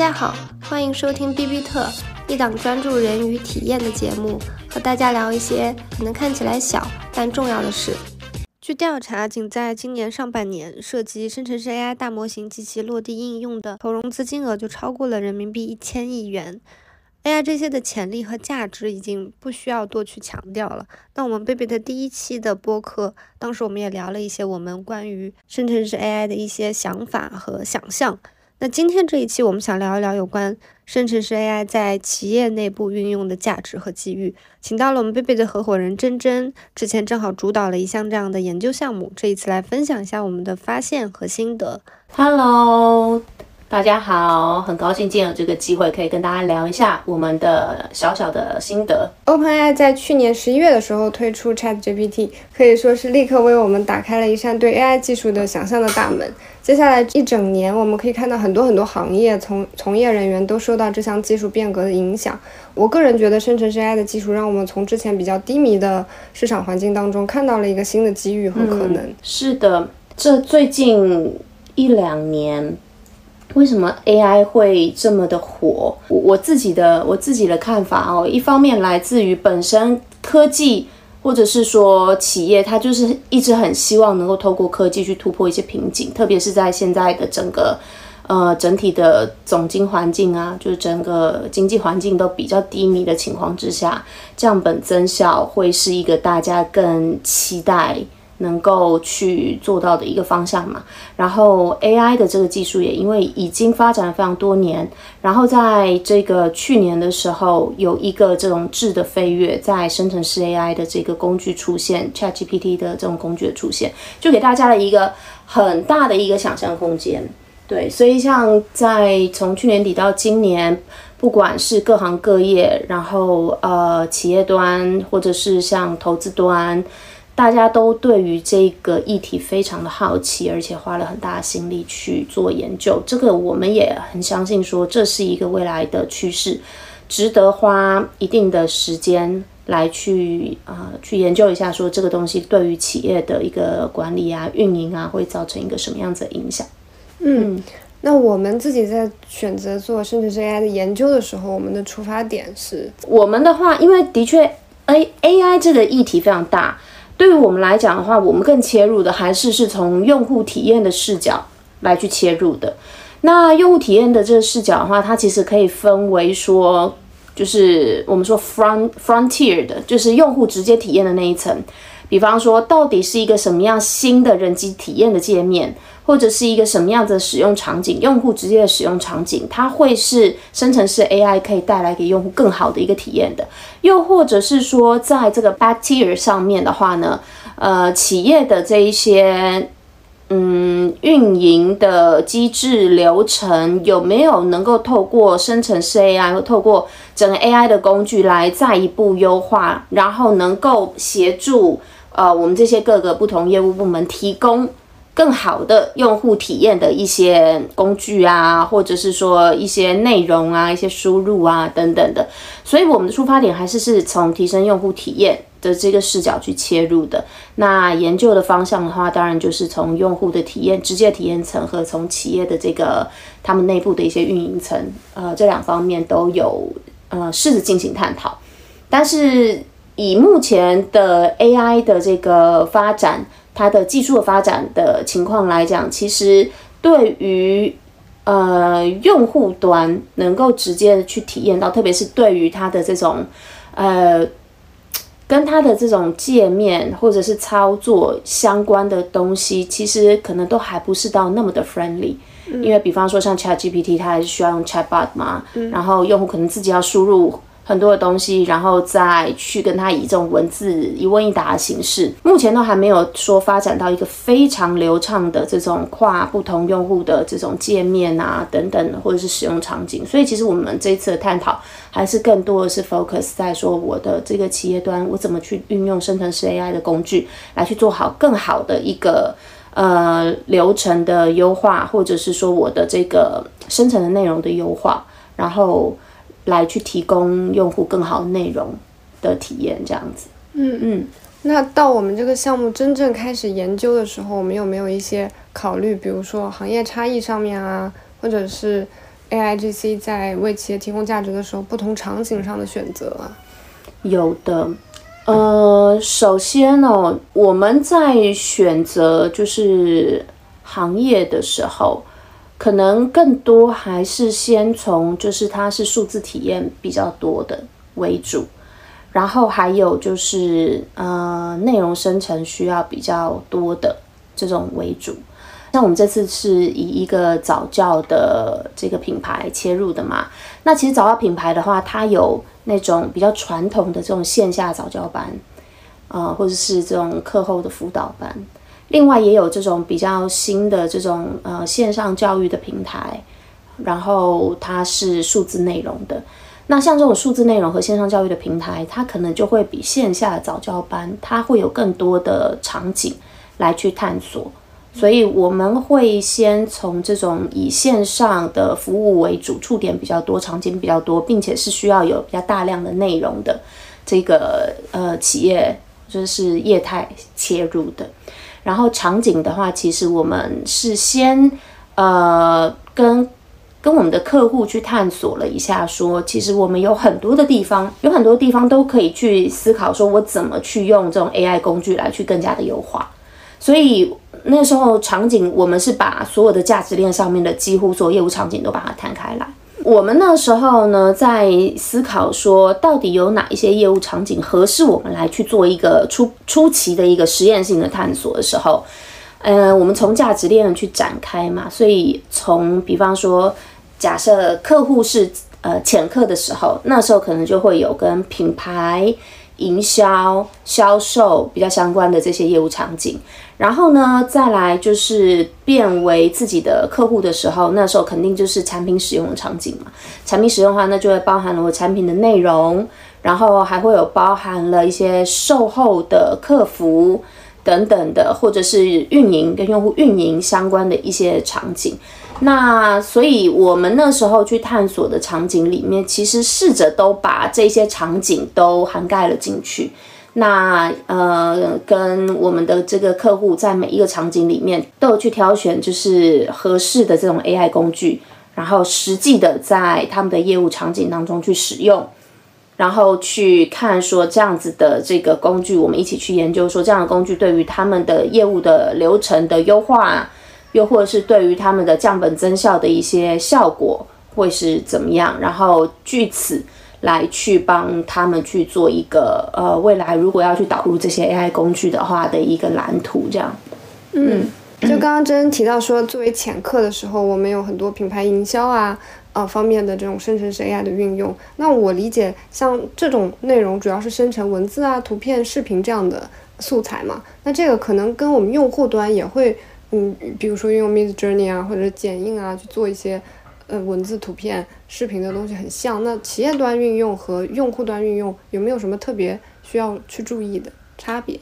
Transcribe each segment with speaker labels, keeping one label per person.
Speaker 1: 大家好，欢迎收听 B B 特，一档专注人与体验的节目，和大家聊一些可能看起来小但重要的事。据调查，仅在今年上半年，涉及生成式 AI 大模型及其落地应用的投融资金额就超过了人民币一千亿元。AI 这些的潜力和价值已经不需要多去强调了。那我们 Baby 的第一期的播客，当时我们也聊了一些我们关于生成式 AI 的一些想法和想象。那今天这一期，我们想聊一聊有关甚至是 AI 在企业内部运用的价值和机遇，请到了我们贝贝的合伙人珍珍，之前正好主导了一项这样的研究项目，这一次来分享一下我们的发现和心得。
Speaker 2: Hello。大家好，很高兴今天有这个机会可以跟大家聊一下我们的小小的心得。
Speaker 1: OpenAI 在去年十一月的时候推出 ChatGPT，可以说是立刻为我们打开了一扇对 AI 技术的想象的大门。接下来一整年，我们可以看到很多很多行业从从业人员都受到这项技术变革的影响。我个人觉得，生成式 AI 的技术让我们从之前比较低迷的市场环境当中看到了一个新的机遇和可能。
Speaker 2: 是的，这最近一两年。为什么 AI 会这么的火？我我自己的我自己的看法哦，一方面来自于本身科技，或者是说企业，它就是一直很希望能够透过科技去突破一些瓶颈，特别是在现在的整个呃整体的总经环境啊，就是整个经济环境都比较低迷的情况之下，降本增效会是一个大家更期待。能够去做到的一个方向嘛，然后 AI 的这个技术也因为已经发展了非常多年，然后在这个去年的时候有一个这种质的飞跃，在生成式 AI 的这个工具出现，ChatGPT 的这种工具的出现，就给大家了一个很大的一个想象空间。对，所以像在从去年底到今年，不管是各行各业，然后呃企业端或者是像投资端。大家都对于这个议题非常的好奇，而且花了很大的心力去做研究。这个我们也很相信，说这是一个未来的趋势，值得花一定的时间来去啊去研究一下，说这个东西对于企业的一个管理啊、运营啊，会造成一个什么样子的影响？
Speaker 1: 嗯，那我们自己在选择做生成式 AI 的研究的时候，我们的出发点是，
Speaker 2: 我们的话，因为的确 A A I 这个议题非常大。对于我们来讲的话，我们更切入的还是是从用户体验的视角来去切入的。那用户体验的这个视角的话，它其实可以分为说，就是我们说 front frontier 的，就是用户直接体验的那一层。比方说，到底是一个什么样新的人机体验的界面？或者是一个什么样的使用场景，用户直接的使用场景，它会是生成式 AI 可以带来给用户更好的一个体验的。又或者是说，在这个 back tier 上面的话呢，呃，企业的这一些嗯运营的机制流程有没有能够透过生成式 AI 或透过整个 AI 的工具来再一步优化，然后能够协助呃我们这些各个不同业务部门提供。更好的用户体验的一些工具啊，或者是说一些内容啊、一些输入啊等等的，所以我们的出发点还是是从提升用户体验的这个视角去切入的。那研究的方向的话，当然就是从用户的体验、直接体验层和从企业的这个他们内部的一些运营层，呃，这两方面都有呃试着进行探讨。但是以目前的 AI 的这个发展。它的技术的发展的情况来讲，其实对于呃用户端能够直接的去体验到，特别是对于它的这种呃跟它的这种界面或者是操作相关的东西，其实可能都还不是到那么的 friendly。因为比方说像 Chat GPT，它还是需要用 Chatbot 嘛，然后用户可能自己要输入。很多的东西，然后再去跟他以这种文字一问一答的形式，目前都还没有说发展到一个非常流畅的这种跨不同用户的这种界面啊等等，或者是使用场景。所以其实我们这一次的探讨还是更多的是 focus 在说我的这个企业端，我怎么去运用生成式 AI 的工具来去做好更好的一个呃流程的优化，或者是说我的这个生成的内容的优化，然后。来去提供用户更好内容的体验，这样子。
Speaker 1: 嗯嗯。那到我们这个项目真正开始研究的时候，我们有没有一些考虑？比如说行业差异上面啊，或者是 AIGC 在为企业提供价值的时候，不同场景上的选择啊？
Speaker 2: 有的，呃，首先呢，我们在选择就是行业的时候，可能更多还是先从就是它是数字体验比较多的为主，然后还有就是呃内容生成需要比较多的这种为主。像我们这次是以一个早教的这个品牌切入的嘛，那其实早教品牌的话，它有那种比较传统的这种线下早教班，啊，或者是这种课后的辅导班，另外也有这种比较新的这种呃线上教育的平台，然后它是数字内容的。那像这种数字内容和线上教育的平台，它可能就会比线下的早教班，它会有更多的场景来去探索。所以我们会先从这种以线上的服务为主，触点比较多，场景比较多，并且是需要有比较大量的内容的这个呃企业，就是业态切入的。然后场景的话，其实我们是先呃跟跟我们的客户去探索了一下，说其实我们有很多的地方，有很多地方都可以去思考，说我怎么去用这种 AI 工具来去更加的优化。所以那时候场景，我们是把所有的价值链上面的几乎所有业务场景都把它摊开来。我们那时候呢，在思考说，到底有哪一些业务场景合适我们来去做一个初初期的一个实验性的探索的时候，嗯，我们从价值链去展开嘛。所以从比方说，假设客户是呃潜客的时候，那时候可能就会有跟品牌。营销、销售比较相关的这些业务场景，然后呢，再来就是变为自己的客户的时候，那时候肯定就是产品使用的场景嘛。产品使用的话，那就会包含了我产品的内容，然后还会有包含了一些售后的客服等等的，或者是运营跟用户运营相关的一些场景。那所以，我们那时候去探索的场景里面，其实试着都把这些场景都涵盖了进去。那呃，跟我们的这个客户在每一个场景里面都有去挑选，就是合适的这种 AI 工具，然后实际的在他们的业务场景当中去使用，然后去看说这样子的这个工具，我们一起去研究说这样的工具对于他们的业务的流程的优化。又或者是对于他们的降本增效的一些效果会是怎么样？然后据此来去帮他们去做一个呃未来如果要去导入这些 AI 工具的话的一个蓝图，这样。
Speaker 1: 嗯，就刚刚真提到说，作为潜客的时候，我们有很多品牌营销啊啊方面的这种生成式 AI 的运用。那我理解，像这种内容主要是生成文字啊、图片、视频这样的素材嘛。那这个可能跟我们用户端也会。嗯，比如说用 Mid Journey 啊，或者剪映啊，去做一些呃文字、图片、视频的东西很像。那企业端运用和用户端运用有没有什么特别需要去注意的差别？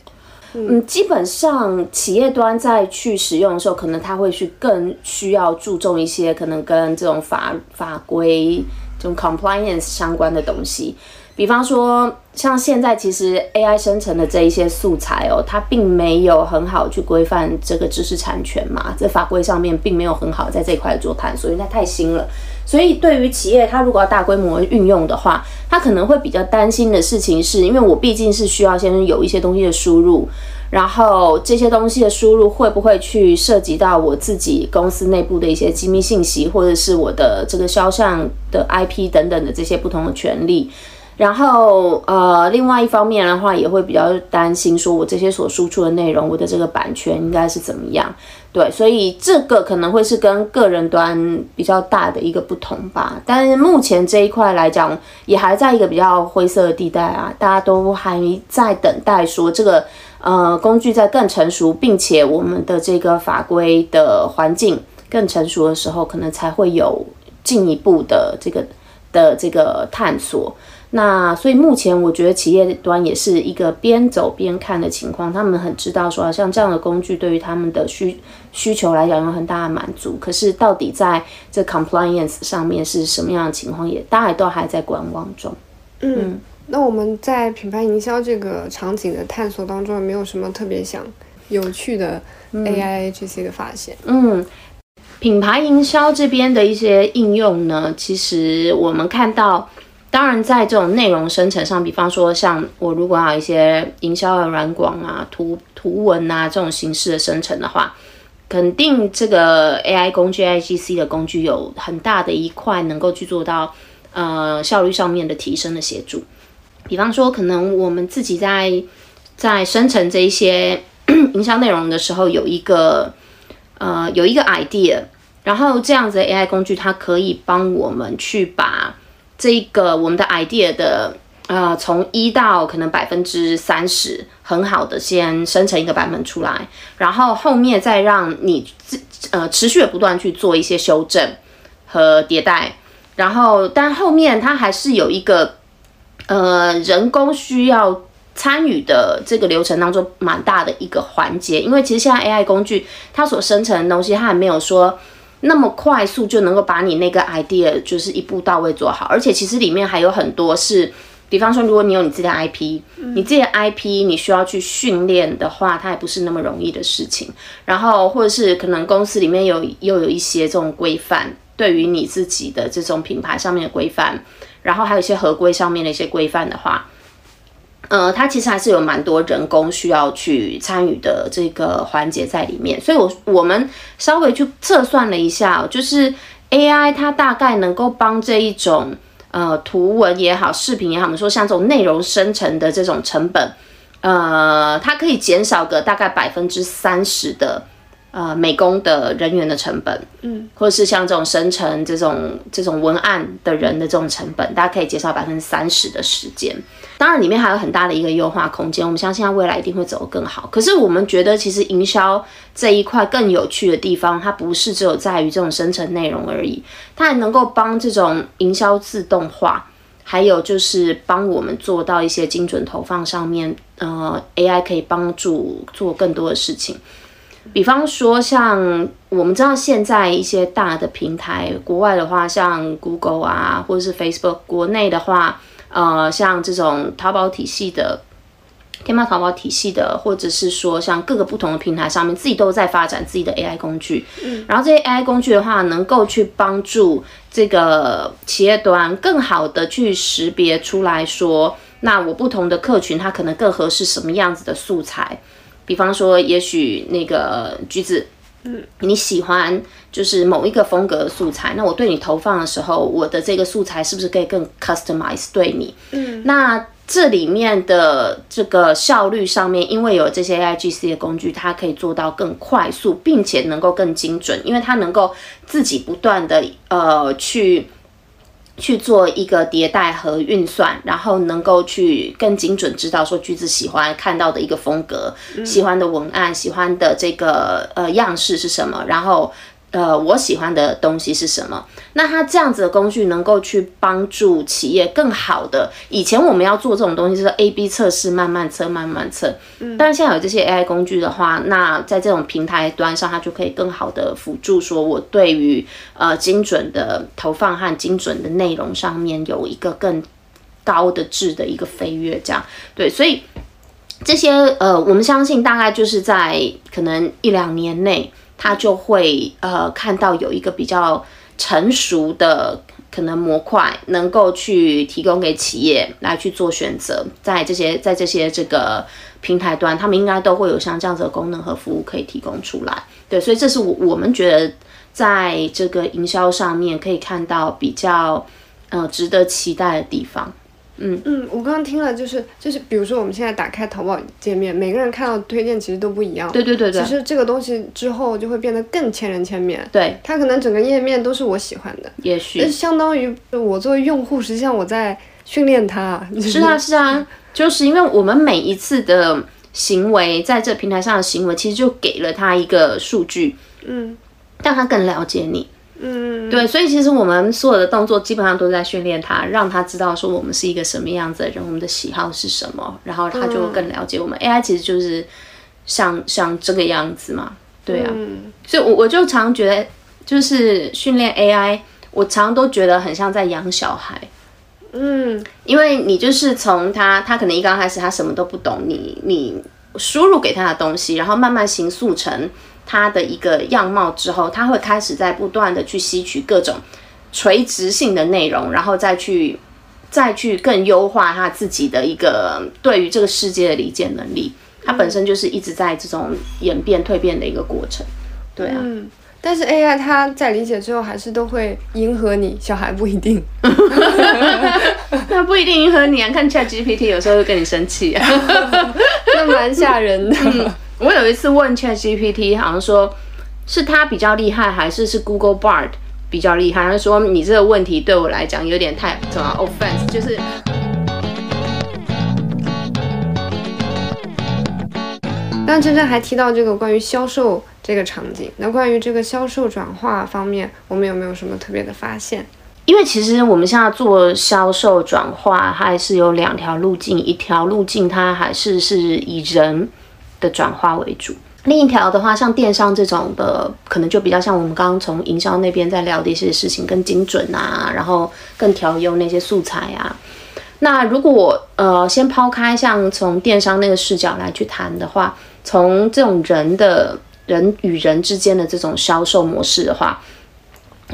Speaker 2: 嗯，基本上企业端在去使用的时候，可能它会去更需要注重一些可能跟这种法法规、这种 compliance 相关的东西。比方说，像现在其实 AI 生成的这一些素材哦，它并没有很好去规范这个知识产权嘛，在法规上面并没有很好在这一块做探索，因为它太新了。所以对于企业，它如果要大规模运用的话，它可能会比较担心的事情是，因为我毕竟是需要先有一些东西的输入，然后这些东西的输入会不会去涉及到我自己公司内部的一些机密信息，或者是我的这个肖像的 IP 等等的这些不同的权利。然后，呃，另外一方面的话，也会比较担心，说我这些所输出的内容，我的这个版权应该是怎么样？对，所以这个可能会是跟个人端比较大的一个不同吧。但是目前这一块来讲，也还在一个比较灰色的地带啊，大家都还在等待说这个呃工具在更成熟，并且我们的这个法规的环境更成熟的时候，可能才会有进一步的这个的这个探索。那所以目前我觉得企业端也是一个边走边看的情况，他们很知道说像这样的工具对于他们的需需求来讲有很大的满足，可是到底在这 compliance 上面是什么样的情况，也大家都还在观望中。
Speaker 1: 嗯，那我们在品牌营销这个场景的探索当中，有没有什么特别想有趣的 AI GC 的发现？
Speaker 2: 嗯。品牌营销这边的一些应用呢，其实我们看到，当然在这种内容生成上，比方说像我如果要一些营销的软广啊、图图文啊这种形式的生成的话，肯定这个 AI 工具、IGC 的工具有很大的一块能够去做到呃效率上面的提升的协助。比方说，可能我们自己在在生成这一些营销内容的时候，有一个。呃，有一个 idea，然后这样子的 AI 工具，它可以帮我们去把这个我们的 idea 的呃，从一到可能百分之三十，很好的先生成一个版本出来，然后后面再让你自呃持续的不断去做一些修正和迭代，然后但后面它还是有一个呃人工需要。参与的这个流程当中，蛮大的一个环节，因为其实现在 AI 工具它所生成的东西，它还没有说那么快速就能够把你那个 idea 就是一步到位做好，而且其实里面还有很多是，比方说如果你有你自己的 IP，你自己的 IP 你需要去训练的话，它也不是那么容易的事情。然后或者是可能公司里面有又有一些这种规范，对于你自己的这种品牌上面的规范，然后还有一些合规上面的一些规范的话。呃，它其实还是有蛮多人工需要去参与的这个环节在里面，所以，我我们稍微去测算了一下，就是 AI 它大概能够帮这一种呃图文也好，视频也好，我们说像这种内容生成的这种成本，呃，它可以减少个大概百分之三十的。呃，美工的人员的成本，嗯，或者是像这种生成这种这种文案的人的这种成本，大家可以减少百分之三十的时间。当然，里面还有很大的一个优化空间。我们相信它未来一定会走得更好。可是，我们觉得其实营销这一块更有趣的地方，它不是只有在于这种生成内容而已，它还能够帮这种营销自动化，还有就是帮我们做到一些精准投放上面。呃，AI 可以帮助做更多的事情。比方说，像我们知道现在一些大的平台，国外的话像 Google 啊，或者是 Facebook；国内的话，呃，像这种淘宝体系的，天猫淘宝体系的，或者是说像各个不同的平台上面，自己都在发展自己的 AI 工具。嗯，然后这些 AI 工具的话，能够去帮助这个企业端更好的去识别出来说，那我不同的客群，它可能更合适什么样子的素材。比方说，也许那个橘子，嗯，你喜欢就是某一个风格的素材，那我对你投放的时候，我的这个素材是不是可以更 customize 对你？嗯，那这里面的这个效率上面，因为有这些 AIGC 的工具，它可以做到更快速，并且能够更精准，因为它能够自己不断的呃去。去做一个迭代和运算，然后能够去更精准知道说句子喜欢看到的一个风格，喜欢的文案，喜欢的这个呃样式是什么，然后。呃，我喜欢的东西是什么？那它这样子的工具能够去帮助企业更好的。以前我们要做这种东西是 A B 测试，慢慢测，慢慢测。嗯。但是现在有这些 AI 工具的话，那在这种平台端上，它就可以更好的辅助，说我对于呃精准的投放和精准的内容上面有一个更高的质的一个飞跃。这样对，所以这些呃，我们相信大概就是在可能一两年内。他就会呃看到有一个比较成熟的可能模块，能够去提供给企业来去做选择，在这些在这些这个平台端，他们应该都会有像这样子的功能和服务可以提供出来。对，所以这是我我们觉得在这个营销上面可以看到比较呃值得期待的地方。嗯
Speaker 1: 嗯，我刚刚听了，就是就是，比如说我们现在打开淘宝界面，每个人看到推荐其实都不一样。
Speaker 2: 对对对对。
Speaker 1: 其实这个东西之后就会变得更千人千面。
Speaker 2: 对。
Speaker 1: 它可能整个页面都是我喜欢的。
Speaker 2: 也许。
Speaker 1: 相当于我作为用户，实际上我在训练它。
Speaker 2: 是啊是啊，就是因为我们每一次的行为，在这平台上的行为，其实就给了他一个数据，嗯，让他更了解你。嗯，对，所以其实我们所有的动作基本上都在训练他，让他知道说我们是一个什么样子的人，我们的喜好是什么，然后他就更了解我们。AI 其实就是像像这个样子嘛，对啊，所以我我就常觉得，就是训练 AI，我常都觉得很像在养小孩，嗯，因为你就是从他，他可能一刚开始他什么都不懂，你你输入给他的东西，然后慢慢形塑成。它的一个样貌之后，它会开始在不断的去吸取各种垂直性的内容，然后再去再去更优化他自己的一个对于这个世界的理解能力。它本身就是一直在这种演变蜕变的一个过程。对啊。
Speaker 3: 但是 AI 它在理解之后还是都会迎合你，小孩不一定。
Speaker 2: 那不一定迎合你啊，看 ChatGPT 有时候会跟你生气啊，
Speaker 3: 那蛮吓人的。
Speaker 2: 我有一次问 ChatGPT，好像说是他比较厉害，还是是 Google Bard 比较厉害？他说你这个问题对我来讲有点太什么 offense，就是。
Speaker 3: 刚真真还提到这个关于销售这个场景，那关于这个销售转化方面，我们有没有什么特别的发现？
Speaker 2: 因为其实我们现在做销售转化，它还是有两条路径，一条路径它还是是以人的转化为主，另一条的话，像电商这种的，可能就比较像我们刚刚从营销那边在聊的一些事情，更精准啊，然后更调优那些素材啊。那如果呃先抛开像从电商那个视角来去谈的话，从这种人的人与人之间的这种销售模式的话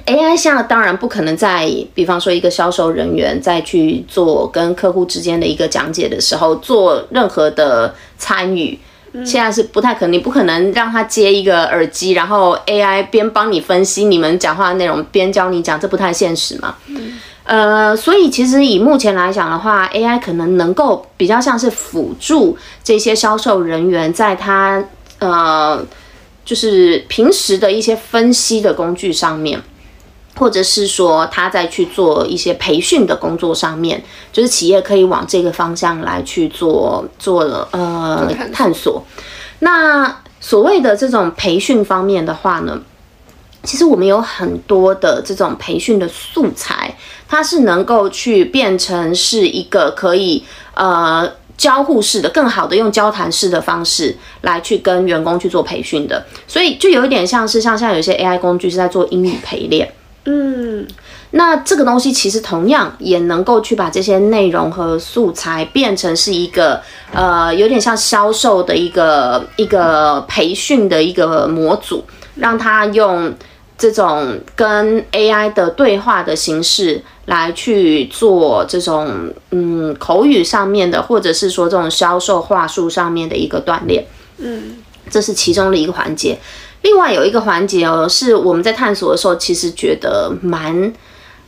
Speaker 2: ，AI 现在当然不可能在，比方说一个销售人员在去做跟客户之间的一个讲解的时候做任何的参与，现在是不太可能，你不可能让他接一个耳机，然后 AI 边帮你分析你们讲话的内容，边教你讲，这不太现实嘛。呃，所以其实以目前来讲的话，AI 可能能够比较像是辅助这些销售人员，在他呃，就是平时的一些分析的工具上面，或者是说他在去做一些培训的工作上面，就是企业可以往这个方向来去做做呃探索。那所谓的这种培训方面的话呢？其实我们有很多的这种培训的素材，它是能够去变成是一个可以呃交互式的、更好的用交谈式的方式来去跟员工去做培训的，所以就有一点像是像像有些 AI 工具是在做英语陪练，嗯，那这个东西其实同样也能够去把这些内容和素材变成是一个呃有点像销售的一个一个培训的一个模组，让他用。这种跟 AI 的对话的形式来去做这种嗯口语上面的，或者是说这种销售话术上面的一个锻炼，嗯，这是其中的一个环节。另外有一个环节哦，是我们在探索的时候，其实觉得蛮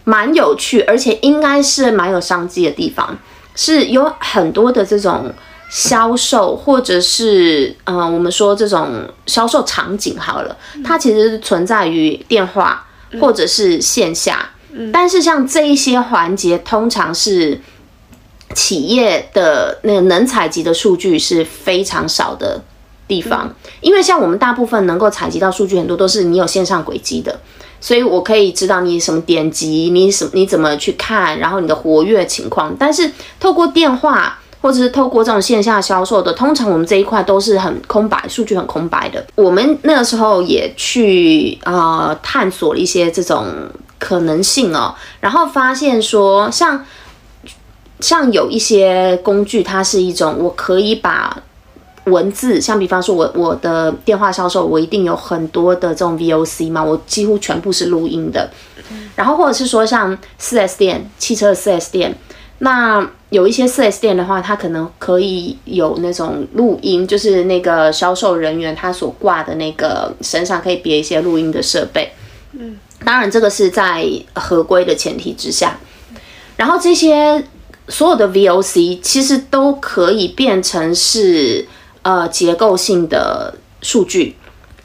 Speaker 2: 蛮有趣，而且应该是蛮有商机的地方，是有很多的这种。销售或者是嗯，我们说这种销售场景好了，它其实存在于电话或者是线下，但是像这一些环节，通常是企业的那个能采集的数据是非常少的地方，因为像我们大部分能够采集到数据，很多都是你有线上轨迹的，所以我可以知道你什么点击，你什你怎么去看，然后你的活跃情况，但是透过电话。或者是透过这种线下销售的，通常我们这一块都是很空白，数据很空白的。我们那个时候也去呃探索了一些这种可能性哦，然后发现说，像像有一些工具，它是一种我可以把文字，像比方说我我的电话销售，我一定有很多的这种 VOC 嘛，我几乎全部是录音的。然后或者是说像四 S 店，汽车四 S 店。那有一些四 S 店的话，它可能可以有那种录音，就是那个销售人员他所挂的那个身上可以别一些录音的设备。嗯，当然这个是在合规的前提之下。然后这些所有的 VOC 其实都可以变成是呃结构性的数据，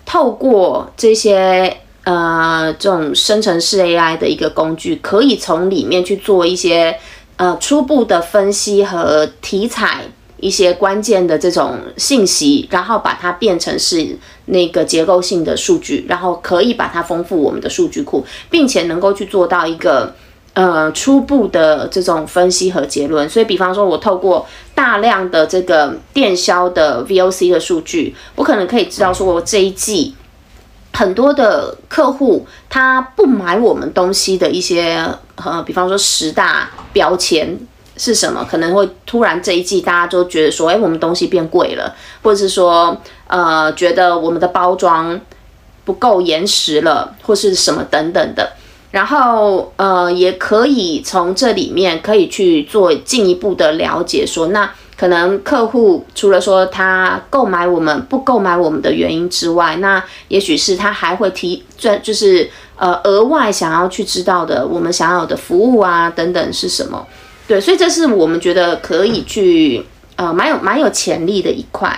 Speaker 2: 透过这些呃这种生成式 AI 的一个工具，可以从里面去做一些。呃，初步的分析和题材一些关键的这种信息，然后把它变成是那个结构性的数据，然后可以把它丰富我们的数据库，并且能够去做到一个呃初步的这种分析和结论。所以，比方说，我透过大量的这个电销的 VOC 的数据，我可能可以知道说我这一季。很多的客户他不买我们东西的一些呃，比方说十大标签是什么？可能会突然这一季大家都觉得说，哎，我们东西变贵了，或者是说呃，觉得我们的包装不够延时了，或是什么等等的。然后呃，也可以从这里面可以去做进一步的了解，说那可能客户除了说他购买我们不购买我们的原因之外，那也许是他还会提这就是呃额外想要去知道的我们想要的服务啊等等是什么。对，所以这是我们觉得可以去呃蛮有蛮有潜力的一块。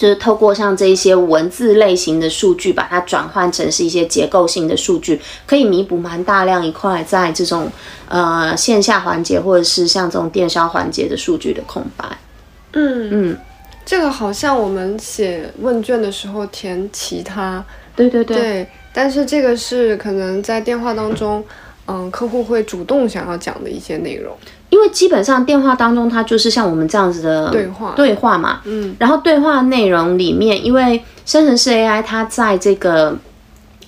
Speaker 2: 就是透过像这一些文字类型的数据，把它转换成是一些结构性的数据，可以弥补蛮大量一块在这种呃线下环节或者是像这种电销环节的数据的空白。
Speaker 3: 嗯
Speaker 2: 嗯，
Speaker 3: 这个好像我们写问卷的时候填其他，
Speaker 2: 对对对，
Speaker 3: 对，但是这个是可能在电话当中，嗯，客户会主动想要讲的一些内容。
Speaker 2: 因为基本上电话当中，它就是像我们这样子的
Speaker 3: 对话。
Speaker 2: 对话嘛，
Speaker 3: 嗯，
Speaker 2: 然后对话内容里面，因为生成式 AI 它在这个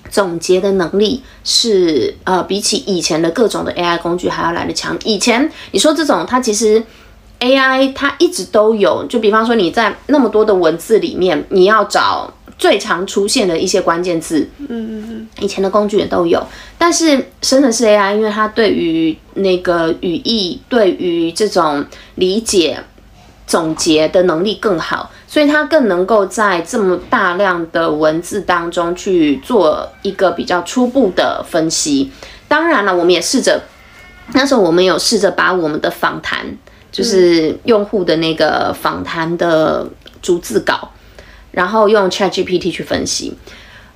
Speaker 2: 总结的能力是呃，比起以前的各种的 AI 工具还要来的强。以前你说这种，它其实 AI 它一直都有，就比方说你在那么多的文字里面，你要找最常出现的一些关键字，
Speaker 3: 嗯嗯嗯，
Speaker 2: 以前的工具也都有，但是生成式 AI，因为它对于那个语义、对于这种理解、总结的能力更好，所以它更能够在这么大量的文字当中去做一个比较初步的分析。当然了，我们也试着，那时候我们有试着把我们的访谈，就是用户的那个访谈的逐字稿。然后用 ChatGPT 去分析，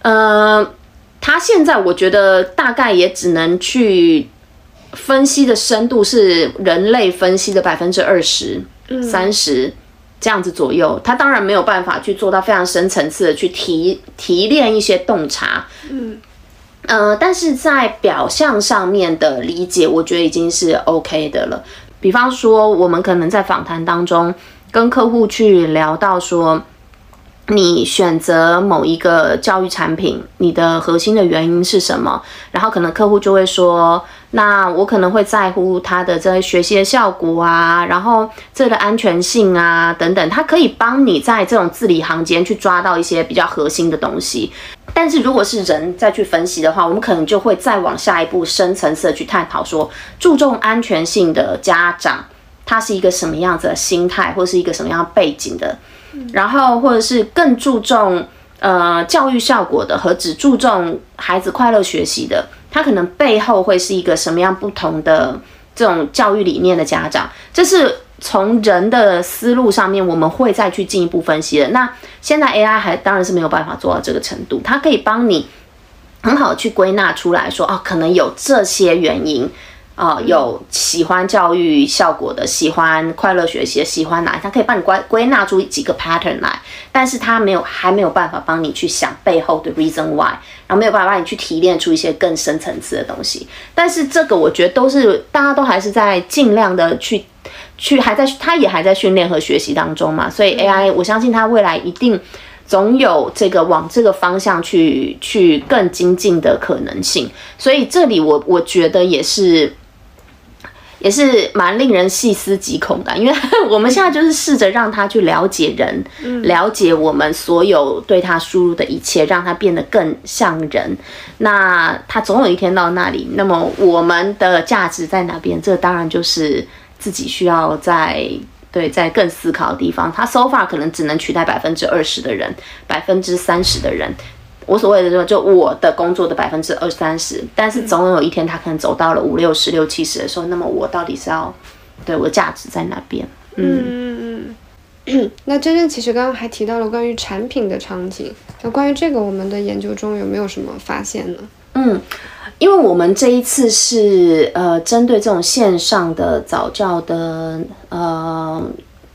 Speaker 2: 呃，它现在我觉得大概也只能去分析的深度是人类分析的百分之二十、三十这样子左右。它当然没有办法去做到非常深层次的去提提炼一些洞察，
Speaker 3: 嗯，
Speaker 2: 呃，但是在表象上面的理解，我觉得已经是 OK 的了。比方说，我们可能在访谈当中跟客户去聊到说。你选择某一个教育产品，你的核心的原因是什么？然后可能客户就会说，那我可能会在乎他的这个学习的效果啊，然后这个安全性啊等等，他可以帮你在这种字里行间去抓到一些比较核心的东西。但是如果是人再去分析的话，我们可能就会再往下一步深层次的去探讨，说注重安全性的家长，他是一个什么样子的心态，或是一个什么样背景的。然后，或者是更注重呃教育效果的和只注重孩子快乐学习的，他可能背后会是一个什么样不同的这种教育理念的家长，这是从人的思路上面我们会再去进一步分析的。那现在 AI 还当然是没有办法做到这个程度，它可以帮你很好去归纳出来说，哦，可能有这些原因。啊，有喜欢教育效果的，喜欢快乐学习的，喜欢哪？他可以帮你归归纳出几个 pattern 来，但是他没有，还没有办法帮你去想背后的 reason why，然后没有办法帮你去提炼出一些更深层次的东西。但是这个我觉得都是大家都还是在尽量的去去还在，他也还在训练和学习当中嘛。所以 AI，我相信它未来一定总有这个往这个方向去去更精进的可能性。所以这里我我觉得也是。也是蛮令人细思极恐的，因为 我们现在就是试着让他去了解人，了解我们所有对他输入的一切，让他变得更像人。那他总有一天到那里，那么我们的价值在哪边？这当然就是自己需要在对在更思考的地方。他 so far 可能只能取代百分之二十的人，百分之三十的人。我所谓的说，就我的工作的百分之二三十，但是总有一天他可能走到了五六十、六七十的时候，那么我到底是要对我的价值在哪边？
Speaker 3: 嗯嗯嗯。那真正其实刚刚还提到了关于产品的场景，那关于这个我们的研究中有没有什么发现呢？
Speaker 2: 嗯，因为我们这一次是呃针对这种线上的早教的呃。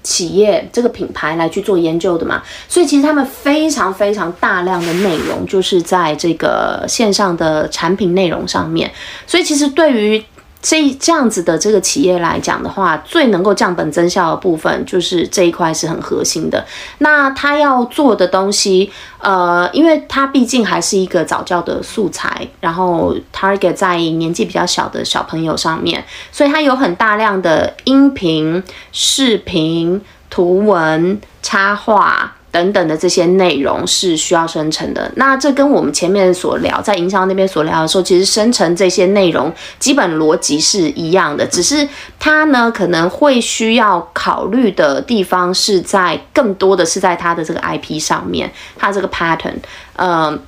Speaker 2: 企业这个品牌来去做研究的嘛，所以其实他们非常非常大量的内容就是在这个线上的产品内容上面，所以其实对于。这这样子的这个企业来讲的话，最能够降本增效的部分就是这一块是很核心的。那他要做的东西，呃，因为他毕竟还是一个早教的素材，然后 target 在年纪比较小的小朋友上面，所以他有很大量的音频、视频、图文、插画。等等的这些内容是需要生成的。那这跟我们前面所聊在营销那边所聊的时候，其实生成这些内容基本逻辑是一样的，只是它呢可能会需要考虑的地方是在更多的是在它的这个 IP 上面，它这个 pattern，呃。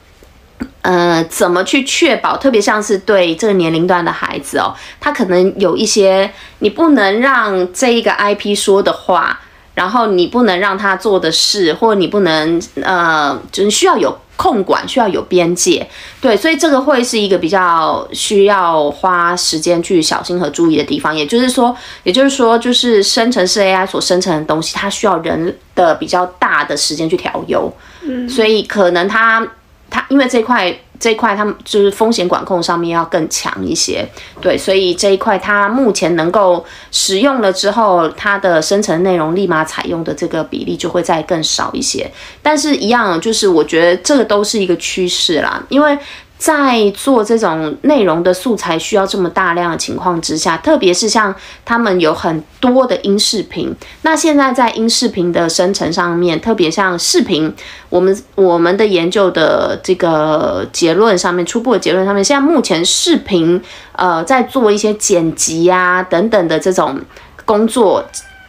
Speaker 2: 呃，怎么去确保？特别像是对这个年龄段的孩子哦，他可能有一些你不能让这一个 IP 说的话，然后你不能让他做的事，或你不能呃，就是需要有控管，需要有边界。对，所以这个会是一个比较需要花时间去小心和注意的地方。也就是说，也就是说，就是生成式 AI 所生成的东西，它需要人的比较大的时间去调优。嗯，所以可能它。它因为这块这块，它们就是风险管控上面要更强一些，对，所以这一块它目前能够使用了之后，它的生成内容立马采用的这个比例就会再更少一些。但是，一样就是我觉得这个都是一个趋势啦，因为。在做这种内容的素材需要这么大量的情况之下，特别是像他们有很多的音视频，那现在在音视频的生成上面，特别像视频，我们我们的研究的这个结论上面，初步的结论上面，现在目前视频呃在做一些剪辑啊等等的这种工作，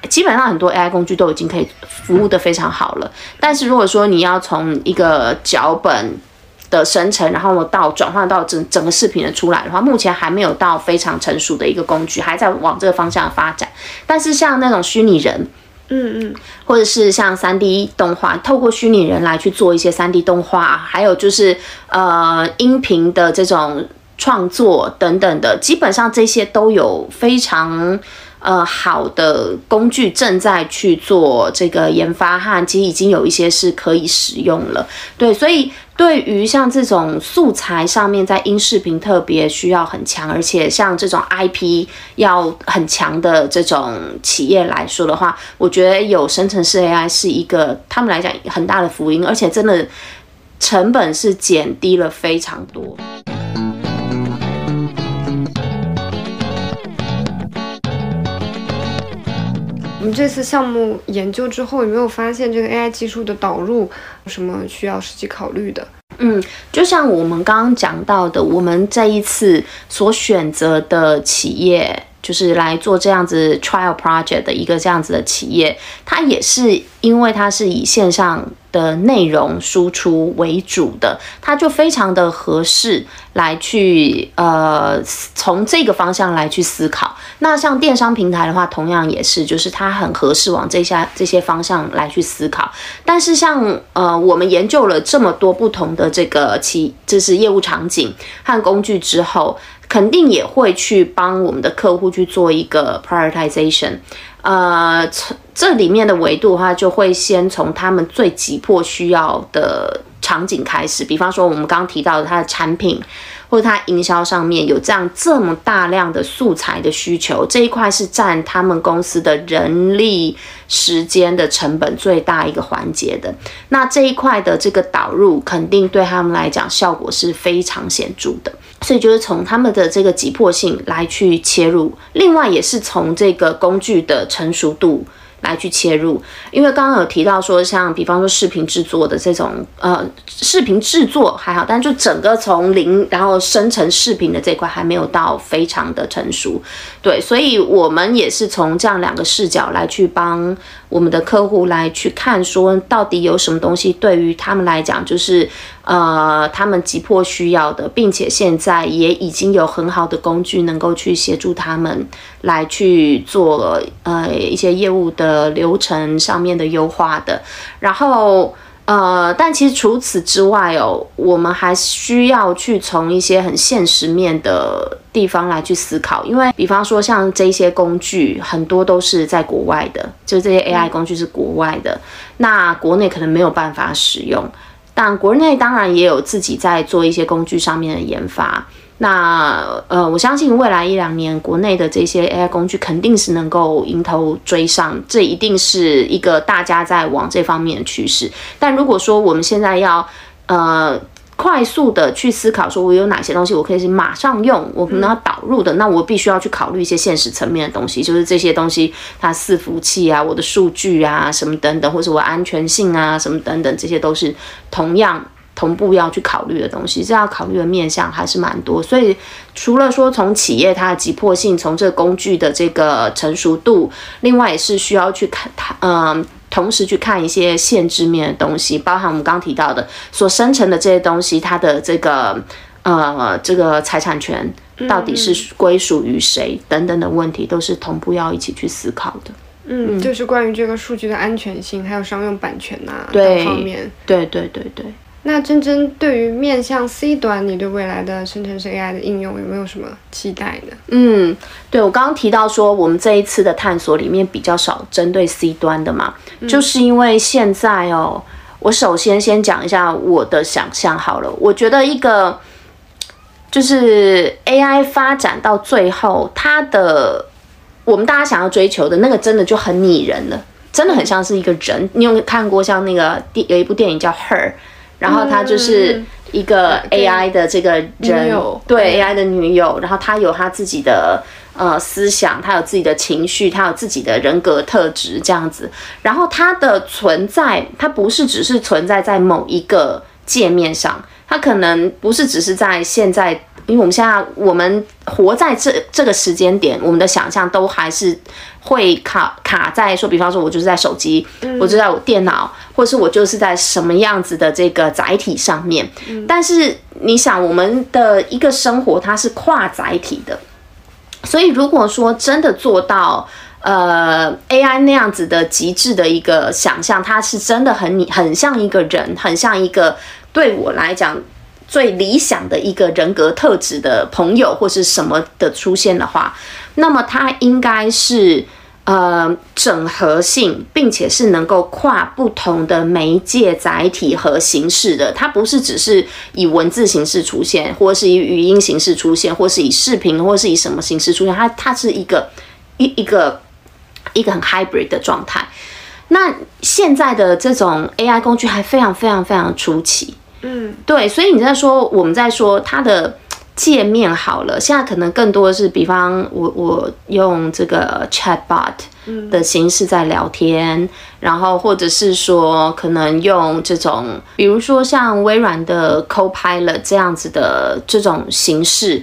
Speaker 2: 基本上很多 AI 工具都已经可以服务的非常好了。但是如果说你要从一个脚本，的生成，然后到转换到整整个视频的出来的话，目前还没有到非常成熟的一个工具，还在往这个方向发展。但是像那种虚拟人，
Speaker 3: 嗯嗯，
Speaker 2: 或者是像三 D 动画，透过虚拟人来去做一些三 D 动画，还有就是呃音频的这种创作等等的，基本上这些都有非常。呃，好的工具正在去做这个研发，和其实已经有一些是可以使用了。对，所以对于像这种素材上面，在音视频特别需要很强，而且像这种 IP 要很强的这种企业来说的话，我觉得有生成式 AI 是一个他们来讲很大的福音，而且真的成本是减低了非常多。
Speaker 3: 们这次项目研究之后，有没有发现这个 AI 技术的导入有什么需要实际考虑的？
Speaker 2: 嗯，就像我们刚刚讲到的，我们这一次所选择的企业。就是来做这样子 trial project 的一个这样子的企业，它也是因为它是以线上的内容输出为主的，它就非常的合适来去呃从这个方向来去思考。那像电商平台的话，同样也是，就是它很合适往这些这些方向来去思考。但是像呃我们研究了这么多不同的这个企，就是业务场景和工具之后。肯定也会去帮我们的客户去做一个 prioritization，呃，从这里面的维度的话，就会先从他们最急迫需要的场景开始，比方说我们刚刚提到的它的产品。或者它营销上面有这样这么大量的素材的需求，这一块是占他们公司的人力时间的成本最大一个环节的。那这一块的这个导入，肯定对他们来讲效果是非常显著的。所以就是从他们的这个急迫性来去切入，另外也是从这个工具的成熟度。来去切入，因为刚刚有提到说，像比方说视频制作的这种，呃，视频制作还好，但就整个从零然后生成视频的这块还没有到非常的成熟，对，所以我们也是从这样两个视角来去帮我们的客户来去看，说到底有什么东西对于他们来讲就是。呃，他们急迫需要的，并且现在也已经有很好的工具能够去协助他们来去做呃一些业务的流程上面的优化的。然后呃，但其实除此之外哦，我们还需要去从一些很现实面的地方来去思考，因为比方说像这些工具很多都是在国外的，就这些 AI 工具是国外的，那国内可能没有办法使用。但国内当然也有自己在做一些工具上面的研发。那呃，我相信未来一两年，国内的这些 AI 工具肯定是能够迎头追上，这一定是一个大家在往这方面的趋势。但如果说我们现在要呃。快速的去思考，说我有哪些东西我可以是马上用，我可能要导入的，那我必须要去考虑一些现实层面的东西，就是这些东西它伺服器啊、我的数据啊什么等等，或者我安全性啊什么等等，这些都是同样。同步要去考虑的东西，这要考虑的面向还是蛮多。所以除了说从企业它的急迫性，从这工具的这个成熟度，另外也是需要去看它，嗯，同时去看一些限制面的东西，包含我们刚刚提到的所生成的这些东西，它的这个呃这个财产权到底是归属于谁等等的问题，都是同步要一起去思考的。
Speaker 3: 嗯，就是关于这个数据的安全性，还有商用版权呐
Speaker 2: 对
Speaker 3: 等方面。
Speaker 2: 对对对对。
Speaker 3: 那真真对于面向 C 端，你对未来的生成式 AI 的应用有没有什么期待呢？
Speaker 2: 嗯，对我刚刚提到说，我们这一次的探索里面比较少针对 C 端的嘛，就是因为现在哦，我首先先讲一下我的想象好了，我觉得一个就是 AI 发展到最后，它的我们大家想要追求的那个，真的就很拟人了，真的很像是一个人。你有没有看过像那个电有一部电影叫《Her》？然后他就是一个 AI 的这个人，对 AI 的女友，然后他有他自己的呃思想，他有自己的情绪，他有自己的人格特质这样子。然后他的存在，他不是只是存在在某一个界面上，他可能不是只是在现在，因为我们现在我们活在这这个时间点，我们的想象都还是。会卡卡在说，比方说，我就是在手机，我就在我电脑，或者是我就是在什么样子的这个载体上面。但是你想，我们的一个生活它是跨载体的，所以如果说真的做到呃 AI 那样子的极致的一个想象，它是真的很你很像一个人，很像一个对我来讲最理想的一个人格特质的朋友或是什么的出现的话，那么它应该是。呃，整合性，并且是能够跨不同的媒介载体和形式的，它不是只是以文字形式出现，或是以语音形式出现，或是以视频，或是以什么形式出现，它它是一个一一个一个很 hybrid 的状态。那现在的这种 AI 工具还非常非常非常出奇，嗯，对，所以你在说我们在说它的。界面好了，现在可能更多的是，比方我我用这个 chatbot 的形式在聊天，然后或者是说可能用这种，比如说像微软的 Copilot 这样子的这种形式，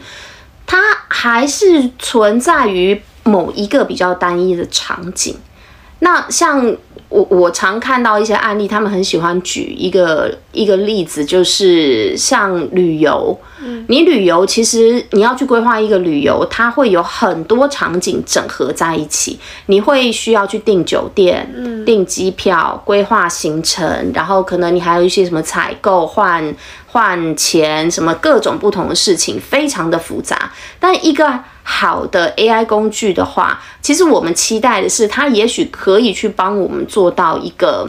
Speaker 2: 它还是存在于某一个比较单一的场景。那像我我常看到一些案例，他们很喜欢举一个一个例子，就是像旅游。你旅游其实你要去规划一个旅游，它会有很多场景整合在一起。你会需要去订酒店、订机票、规划行程，然后可能你还有一些什么采购、换换钱，什么各种不同的事情，非常的复杂。但一个好的 AI 工具的话，其实我们期待的是，它也许可以去帮我们做到一个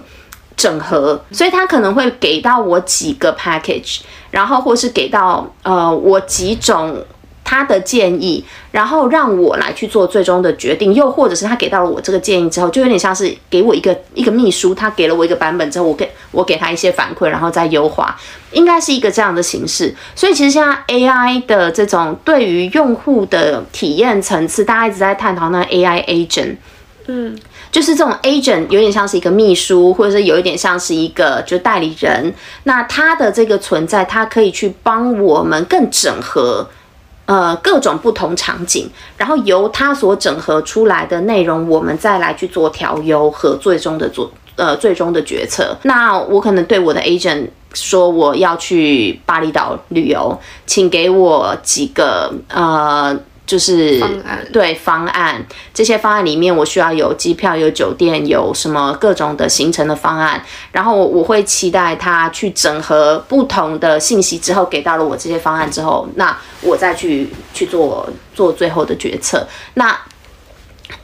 Speaker 2: 整合，所以它可能会给到我几个 package，然后或是给到呃我几种。他的建议，然后让我来去做最终的决定，又或者是他给到了我这个建议之后，就有点像是给我一个一个秘书，他给了我一个版本之后，我给我给他一些反馈，然后再优化，应该是一个这样的形式。所以其实现在 AI 的这种对于用户的体验层次，大家一直在探讨那 AI agent，嗯，就是这种 agent 有点像是一个秘书，或者是有一点像是一个就代理人，那他的这个存在，他可以去帮我们更整合。呃，各种不同场景，然后由它所整合出来的内容，我们再来去做调优和最终的做呃最终的决策。那我可能对我的 agent 说，我要去巴厘岛旅游，请给我几个呃。就是对方案，这些方案里面我需要有机票、有酒店、有什么各种的行程的方案，然后我会期待他去整合不同的信息之后，给到了我这些方案之后，那我再去去做做最后的决策。那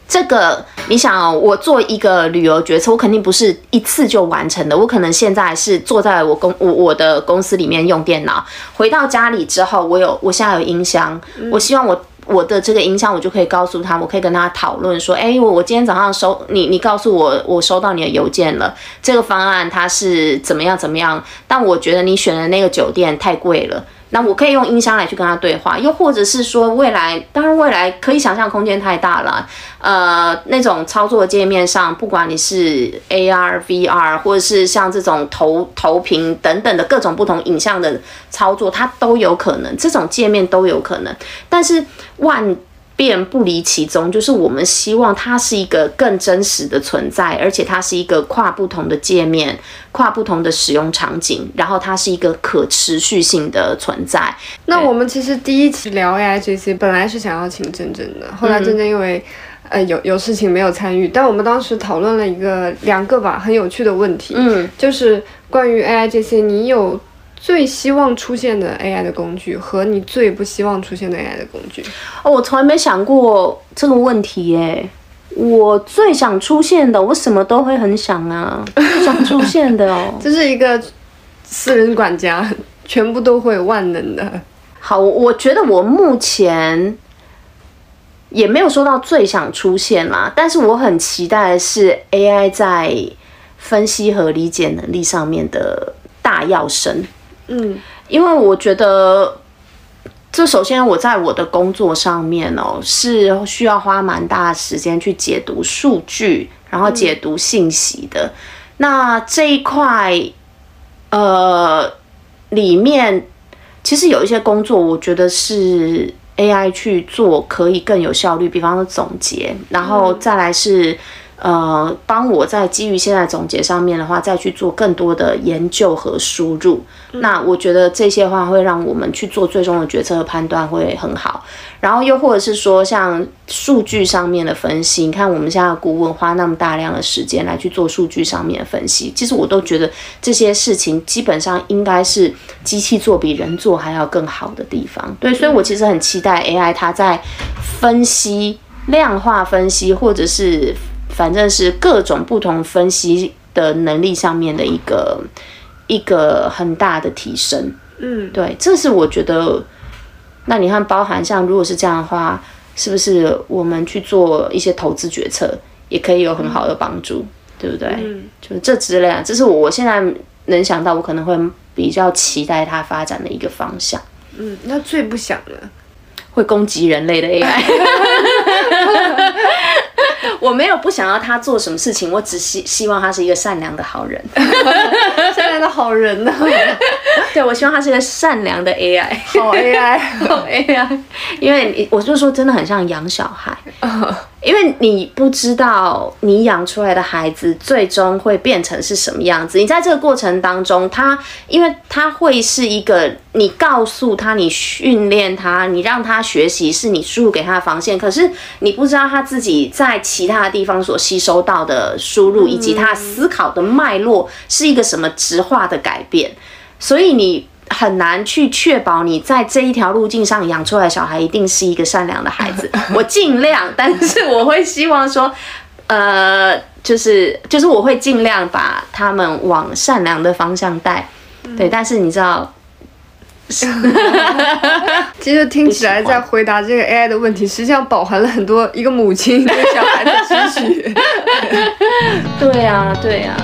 Speaker 2: 这个你想，我做一个旅游决策，我肯定不是一次就完成的，我可能现在是坐在我公我我的公司里面用电脑，回到家里之后，我有我现在有音箱，我希望我。我的这个音箱，我就可以告诉他，我可以跟他讨论说，哎，我我今天早上收你，你告诉我我收到你的邮件了，这个方案它是怎么样怎么样，但我觉得你选的那个酒店太贵了。那我可以用音箱来去跟他对话，又或者是说未来，当然未来可以想象空间太大了，呃，那种操作界面上，不管你是 AR、VR，或者是像这种投投屏等等的各种不同影像的操作，它都有可能，这种界面都有可能，但是万。变不离其宗，就是我们希望它是一个更真实的存在，而且它是一个跨不同的界面、跨不同的使用场景，然后它是一个可持续性的存在。
Speaker 3: 那我们其实第一期聊 AI GC 本来是想要请珍珍的，后来珍珍因为呃有有事情没有参与，但我们当时讨论了一个两个吧很有趣的问题，嗯，就是关于 AI GC，你有。最希望出现的 AI 的工具和你最不希望出现的 AI 的工具
Speaker 2: 哦，我从来没想过这个问题耶。我最想出现的，我什么都会很想啊，想出现的哦。
Speaker 3: 这是一个私人管家，全部都会万能的。
Speaker 2: 好，我觉得我目前也没有说到最想出现啦，但是我很期待的是 AI 在分析和理解能力上面的大跃升。嗯，因为我觉得，这首先我在我的工作上面哦，是需要花蛮大的时间去解读数据，然后解读信息的。那这一块，呃，里面其实有一些工作，我觉得是 AI 去做可以更有效率，比方说总结，然后再来是。呃，帮我在基于现在总结上面的话，再去做更多的研究和输入。那我觉得这些话会让我们去做最终的决策和判断会很好。然后又或者是说，像数据上面的分析，你看我们现在顾问花那么大量的时间来去做数据上面的分析，其实我都觉得这些事情基本上应该是机器做比人做还要更好的地方。对，所以我其实很期待 AI 它在分析、量化分析或者是。反正是各种不同分析的能力上面的一个一个很大的提升，嗯，对，这是我觉得。那你看，包含像如果是这样的话，是不是我们去做一些投资决策也可以有很好的帮助，对不对？嗯，就是这之类，这是我我现在能想到，我可能会比较期待它发展的一个方向。
Speaker 3: 嗯，那最不想的
Speaker 2: 会攻击人类的 AI。我没有不想要他做什么事情，我只希希望他是一个善良的好人，
Speaker 3: 善良的好人呢？
Speaker 2: 对，我希望他是一个善良的 AI，
Speaker 3: 好 AI，
Speaker 2: 好 AI，因为我就说真的很像养小孩。因为你不知道你养出来的孩子最终会变成是什么样子，你在这个过程当中，他因为他会是一个你告诉他、你训练他、你让他学习，是你输入给他的防线，可是你不知道他自己在其他地方所吸收到的输入，以及他思考的脉络是一个什么直化的改变，所以你。很难去确保你在这一条路径上养出来的小孩一定是一个善良的孩子。我尽量，但是我会希望说，呃，就是就是我会尽量把他们往善良的方向带。对，但是你知道，
Speaker 3: 其实听起来在回答这个 AI 的问题，实际上饱含了很多一个母亲对小孩的期许。
Speaker 2: 对呀，对呀。